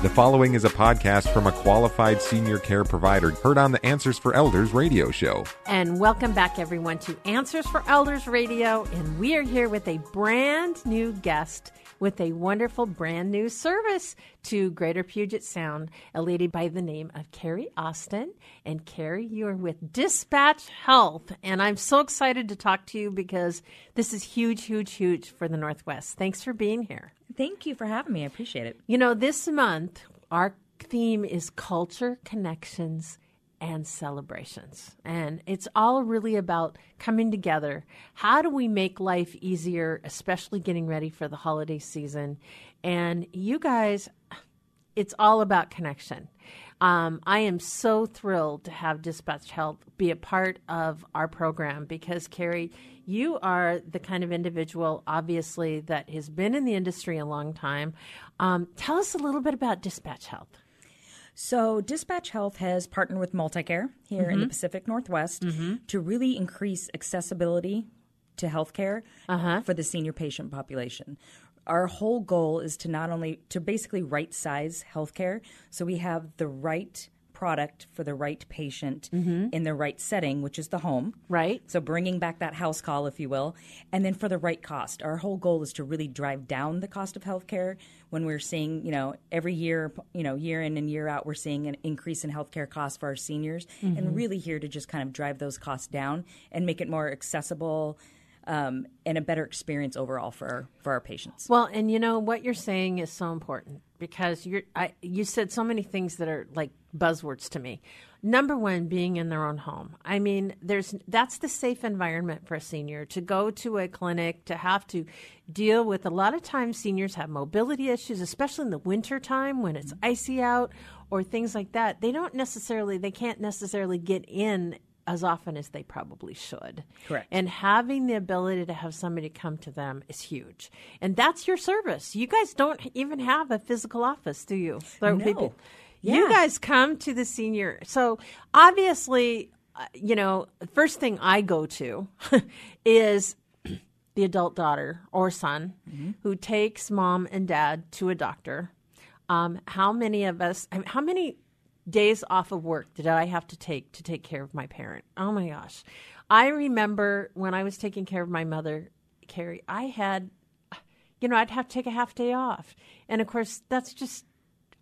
The following is a podcast from a qualified senior care provider heard on the Answers for Elders radio show. And welcome back, everyone, to Answers for Elders Radio. And we are here with a brand new guest with a wonderful brand new service to Greater Puget Sound, a lady by the name of Carrie Austin. And Carrie, you are with Dispatch Health. And I'm so excited to talk to you because this is huge, huge, huge for the Northwest. Thanks for being here. Thank you for having me. I appreciate it. You know, this month, our theme is culture, connections, and celebrations. And it's all really about coming together. How do we make life easier, especially getting ready for the holiday season? And you guys, it's all about connection. Um, I am so thrilled to have Dispatch Health be a part of our program because, Carrie, you are the kind of individual, obviously, that has been in the industry a long time. Um, tell us a little bit about Dispatch Health. So, Dispatch Health has partnered with Multicare here mm-hmm. in the mm-hmm. Pacific Northwest mm-hmm. to really increase accessibility to healthcare uh-huh. for the senior patient population our whole goal is to not only to basically right size healthcare so we have the right product for the right patient mm-hmm. in the right setting, which is the home. Right. So bringing back that house call, if you will, and then for the right cost. Our whole goal is to really drive down the cost of healthcare. When we're seeing, you know, every year, you know, year in and year out, we're seeing an increase in healthcare costs for our seniors, mm-hmm. and really here to just kind of drive those costs down and make it more accessible um, and a better experience overall for our, for our patients. Well, and you know what you're saying is so important because you're I, you said so many things that are like buzzwords to me. Number one, being in their own home. I mean, there's that's the safe environment for a senior to go to a clinic to have to deal with. A lot of times, seniors have mobility issues, especially in the winter time when it's icy out or things like that. They don't necessarily they can't necessarily get in as often as they probably should. Correct. And having the ability to have somebody come to them is huge. And that's your service. You guys don't even have a physical office, do you? no. People, yeah. You guys come to the senior. So obviously, uh, you know, first thing I go to is the adult daughter or son mm-hmm. who takes mom and dad to a doctor. Um, how many of us, how many days off of work did I have to take to take care of my parent? Oh my gosh. I remember when I was taking care of my mother, Carrie, I had, you know, I'd have to take a half day off. And of course, that's just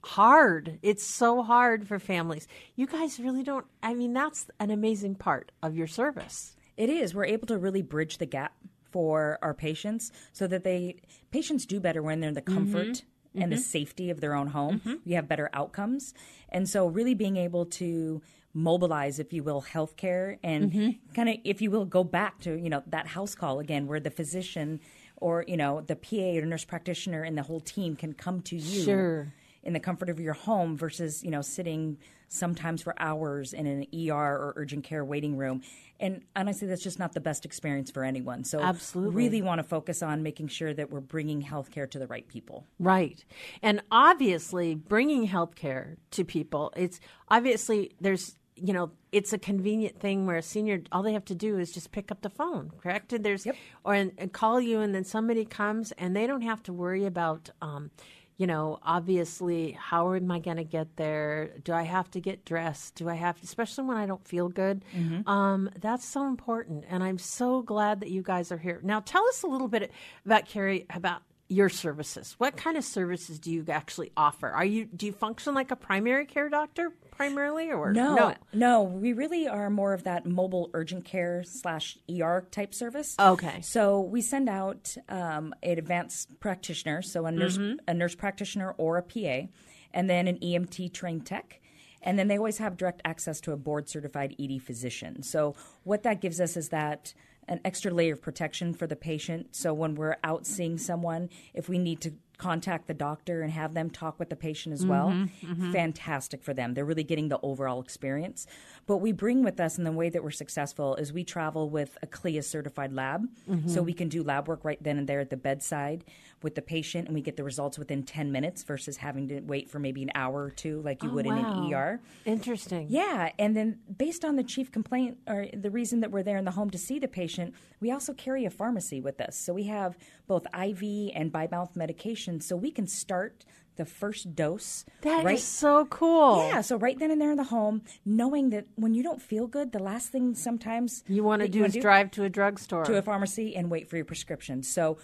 hard. It's so hard for families. You guys really don't, I mean, that's an amazing part of your service. It is. We're able to really bridge the gap for our patients so that they, patients do better when they're in the comfort. Mm-hmm mm-hmm. and the mm-hmm. safety of their own home, mm-hmm. we have better outcomes. And so, really being able to mobilize, if you will, healthcare and mm-hmm. kind of, if you will, go back to you know that house call again, where the physician or you know the PA or nurse practitioner and the whole team can come to you. Sure in the comfort of your home versus you know sitting sometimes for hours in an ER or urgent care waiting room. And honestly, that's just not the best experience for anyone. So, absolutely, really want to focus on making sure that we're bringing healthcare to the right people. Right, and obviously, bringing healthcare to people. It's obviously there's you know it's a convenient thing where a senior all they have to do is just pick up the phone correct and there's yep. or and, and, call you and then somebody comes and they don't have to worry about um, you know, obviously, how am I going to get there? Do I have to get dressed? Do I have, to, especially when I don't feel good? Mm-hmm. Um, that's so important, and I'm so glad that you guys are here. Now, tell us a little bit about Carrie about your services. What kind of services do you actually offer? Are you do you function like a primary care doctor primarily, or no? No, no we really are more of that mobile urgent care slash ER type service. Okay, so we send out um, an advanced practitioner, so a nurse, mm-hmm. a nurse practitioner or a PA, and then an EMT trained tech. And then they always have direct access to a board certified ED physician. So, what that gives us is that an extra layer of protection for the patient. So when we're out seeing someone, if we need to contact the doctor and have them talk with the patient as well. Mm-hmm, mm-hmm. Fantastic for them. They're really getting the overall experience. But we bring with us, and the way that we're successful is we travel with a CLIA certified lab. Mm-hmm. So we can do lab work right then and there at the bedside with the patient, and we get the results within 10 minutes versus having to wait for maybe an hour or two like you oh, would wow. in an ER. Interesting. Yeah. And then based on the chief complaint or the reason that we're there in the home to see the patient, we also carry a pharmacy with us. So we have both IV and by mouth medication so we can start the first dose. That is right so cool. yeah, so right then and there in the home, knowing that when you don't feel good, the last thing sometimes You want to do is drive to a drugstore. to a pharmacy and wait for your prescription. So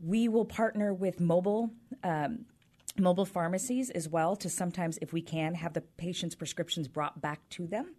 we will partner with mobile. Um, Mobile pharmacies as well to sometimes, if we can, have the patient's prescriptions brought back to them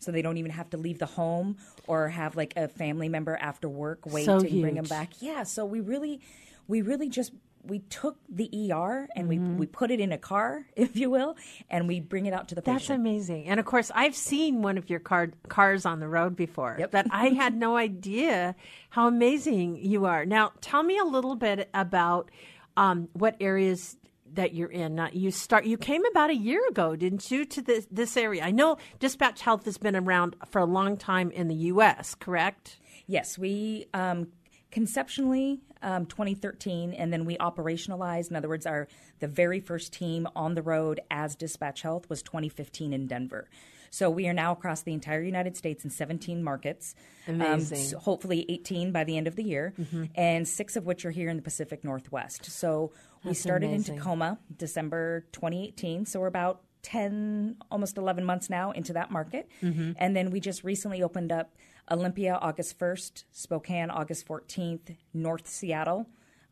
so they don't even have to leave the home or have like a family member after work wait So and bring them back. Yeah, so we really, we really just we took the ER and Mm-hmm. we we put it in a car, if you will, and we bring it out to the patient. That's amazing. And of course, I've seen one of your car- cars on the road before. Yep. But I had no idea how amazing you are. Now, tell me a little bit about um, what areas that you're in. Now, you start. You came about a year ago, didn't you, to this this area? I know Dispatch Health has been around for a long time in the U.S. Correct? Yes, we um, conceptually um, 2013, and then we operationalized. In other words, our the very first team on the road as Dispatch Health was 2015 in Denver. So we are now across the entire United States in 17 markets. Um, Amazing. so hopefully 18 by the end of the year, and six of which are here in the Pacific Northwest. So we That's started amazing. in Tacoma December 2018. So we're about 10, almost 11 months now into that market. And then we just recently opened up Olympia August 1st, Spokane August 14th, North Seattle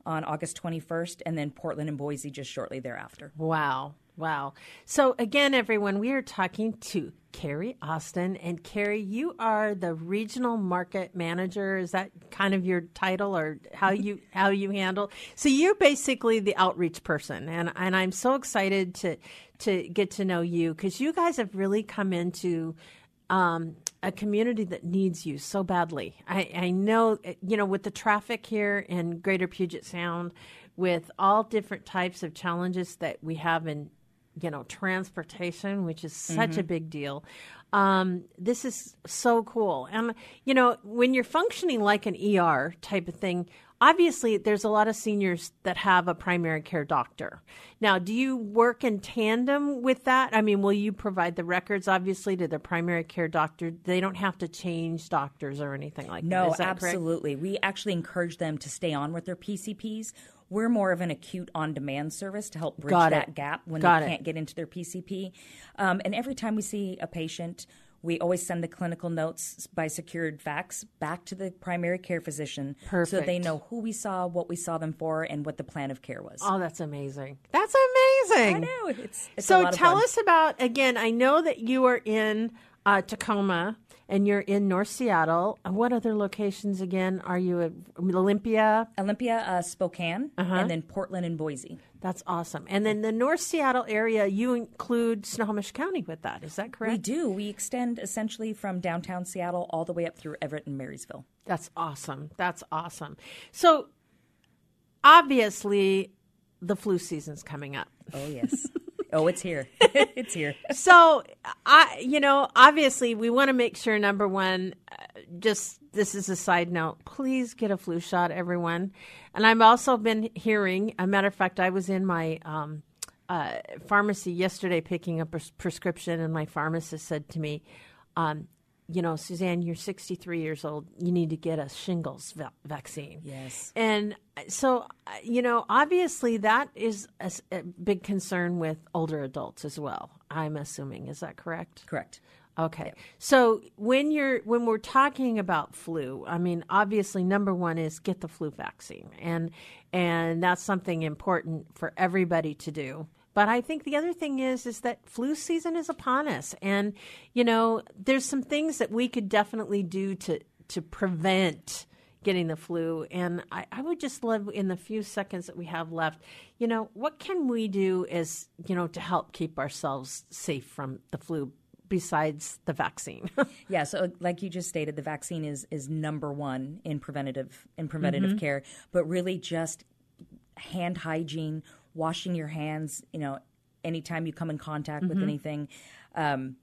on August 21st, and then Portland and Boise just shortly thereafter. Wow. Wow. So, again, everyone, we are talking to Carrie Austin. And Carrie, you are the regional market manager. Is that kind of your title or how you how you handle? So you're basically the outreach person. And and I'm so excited to to get to know you because you guys have really come into um, a community that needs you so badly. I, I know, you know, with the traffic here in Greater Puget Sound, with all different types of challenges that we have in, you know, transportation, which is such a big deal. Um, this is so cool. And, you know, when you're functioning like an ER type of thing, obviously there's a lot of seniors that have a primary care doctor. Now, do you work in tandem with that? I mean, will you provide the records obviously to their primary care doctor? They don't have to change doctors or anything like that. No, that correct? absolutely. We actually encourage them to stay on with their PCPs. We're more of an acute on demand service to help bridge that gap when Got they it. can't get into their PCP. Um, and every time we see a patient, we always send the clinical notes by secured fax back to the primary care physician so that they know who we saw, what we saw them for, and what the plan of care was. Oh, that's amazing. That's amazing. I know. It's, it's a so tell us about again. I know that you are in uh, Tacoma and you're in North Seattle. What other locations again are you at? Olympia. Olympia, uh, Spokane, Uh-huh. and then Portland and Boise. That's awesome. And then the North Seattle area, you include Snohomish County with that. Is that correct? We do. We extend essentially from downtown Seattle all the way up through Everett and Marysville. That's awesome. That's awesome. So obviously, the flu season's coming up. Oh, yes. oh, it's here. it's here. so I, you know, obviously we want to make sure number one, uh, just this is a side note, please get a flu shot, everyone. And I've also been hearing, a matter of fact, I was in my um, uh, pharmacy yesterday picking up a s- prescription, and my pharmacist said to me, um, you know, Suzanne, you're 63 years old. You need to get a shingles va- vaccine. Yes. And so, uh, you know, obviously that is a big concern with older adults as well. I'm assuming. Is that correct? Correct. Okay. So when you're when we're talking about flu, I mean, obviously number one is get the flu vaccine, and and that's something important for everybody to do. But I think the other thing is is that flu season is upon us, and you know, there's some things that we could definitely do to to prevent getting the flu. And I, I would just love in the few seconds that we have left, you know, what can we do as you know to help keep ourselves safe from the flu besides the vaccine. Yeah, so like you just stated, the vaccine is is number one in preventative in preventative mm-hmm. care, but really just hand hygiene, washing your hands. You know, anytime you come in contact with mm-hmm. anything, um,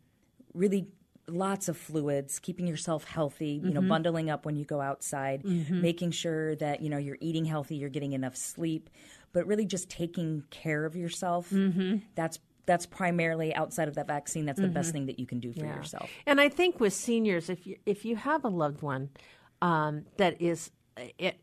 really lots of fluids, keeping yourself healthy. You know, mm-hmm. bundling up when you go outside, mm-hmm. making sure that you know you're eating healthy, you're getting enough sleep, but really just taking care of yourself. That's that's primarily outside of that vaccine. That's the best thing that you can do for yourself. And I think with seniors, if you if you have a loved one um, that is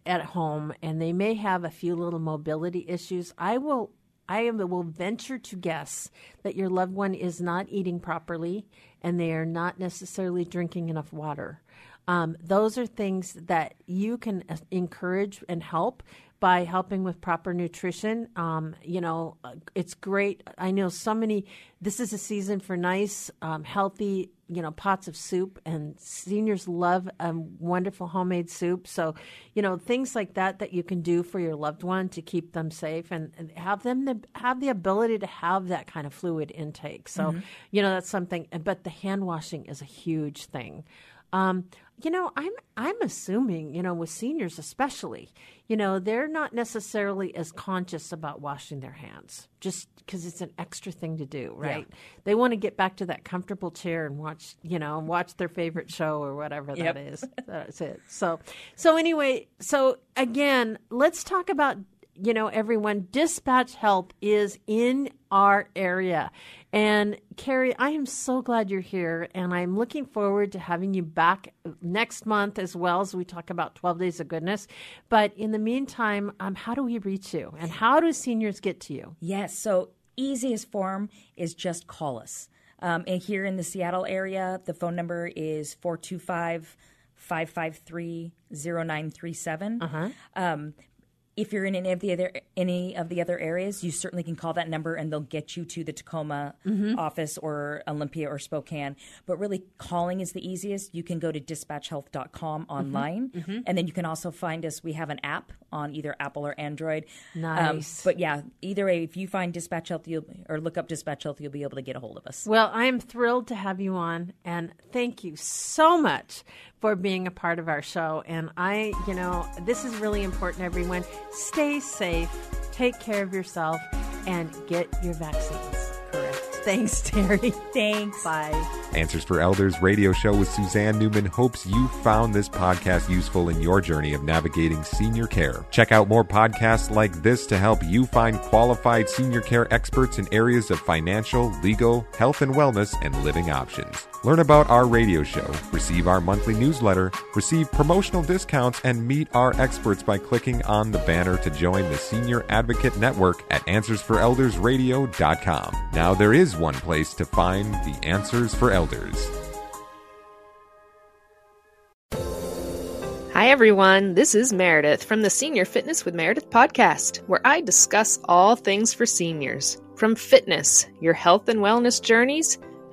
at home and they may have a few little mobility issues, I will I am, will venture to guess that your loved one is not eating properly and they are not necessarily drinking enough water. Um, those are things that you can uh, encourage and help by helping with proper nutrition. Um, you know, it's great. I know so many. This is a season for nice, um, healthy, you know, pots of soup, and seniors love a wonderful homemade soup. So, you know, things like that that you can do for your loved one to keep them safe and, and have them the, have the ability to have that kind of fluid intake. So, you know, that's something. But the hand washing is a huge thing. Um, you know, I'm I'm assuming, you know, with seniors especially, you know, they're not necessarily as conscious about washing their hands just because it's an extra thing to do, right? They want to get back to that comfortable chair and watch, you know, watch their favorite show or whatever Yep. that is. That's it. So, so anyway, so again, let's talk about you know, everyone, Dispatch Health is in our area. And Carrie, I am so glad you're here, and I'm looking forward to having you back next month as well as we talk about 12 Days of Goodness. But in the meantime, um, how do we reach you, and how do seniors get to you? Yes. So easiest form is just call us. Um, and here in the Seattle area, the phone number is 425 553 0937. Um, if you're in any of the other any of the other areas, you certainly can call that number and they'll get you to the Tacoma office or Olympia or Spokane. But really, calling is the easiest. You can go to dispatchhealth.com online, and then you can also find us. We have an app on either Apple or Android. Um, Nice. but yeah, either way, if you find Dispatch Health, you'll or look up Dispatch Health, you'll be able to get a hold of us. Well, I am thrilled to have you on, and thank you so much for being a part of our show. And I, you know, this is really important, everyone. Stay safe, take care of yourself, and get your vaccines. Correct. Thanks, Terry. Thanks. Bye. Answers for Elders radio show with Suzanne Newman hopes you found this podcast useful in your journey of navigating senior care. Check out more podcasts like this to help you find qualified senior care experts in areas of financial, legal, health and wellness, and living options. Learn about our radio show, receive our monthly newsletter, receive promotional discounts, and meet our experts by clicking on the banner to join the Senior Advocate Network at AnswersForEldersRadio.com. Now there is one place to find the answers for elders. Hi, everyone. This is Meredith from the Senior Fitness with Meredith podcast, where I discuss all things for seniors from fitness, your health and wellness journeys,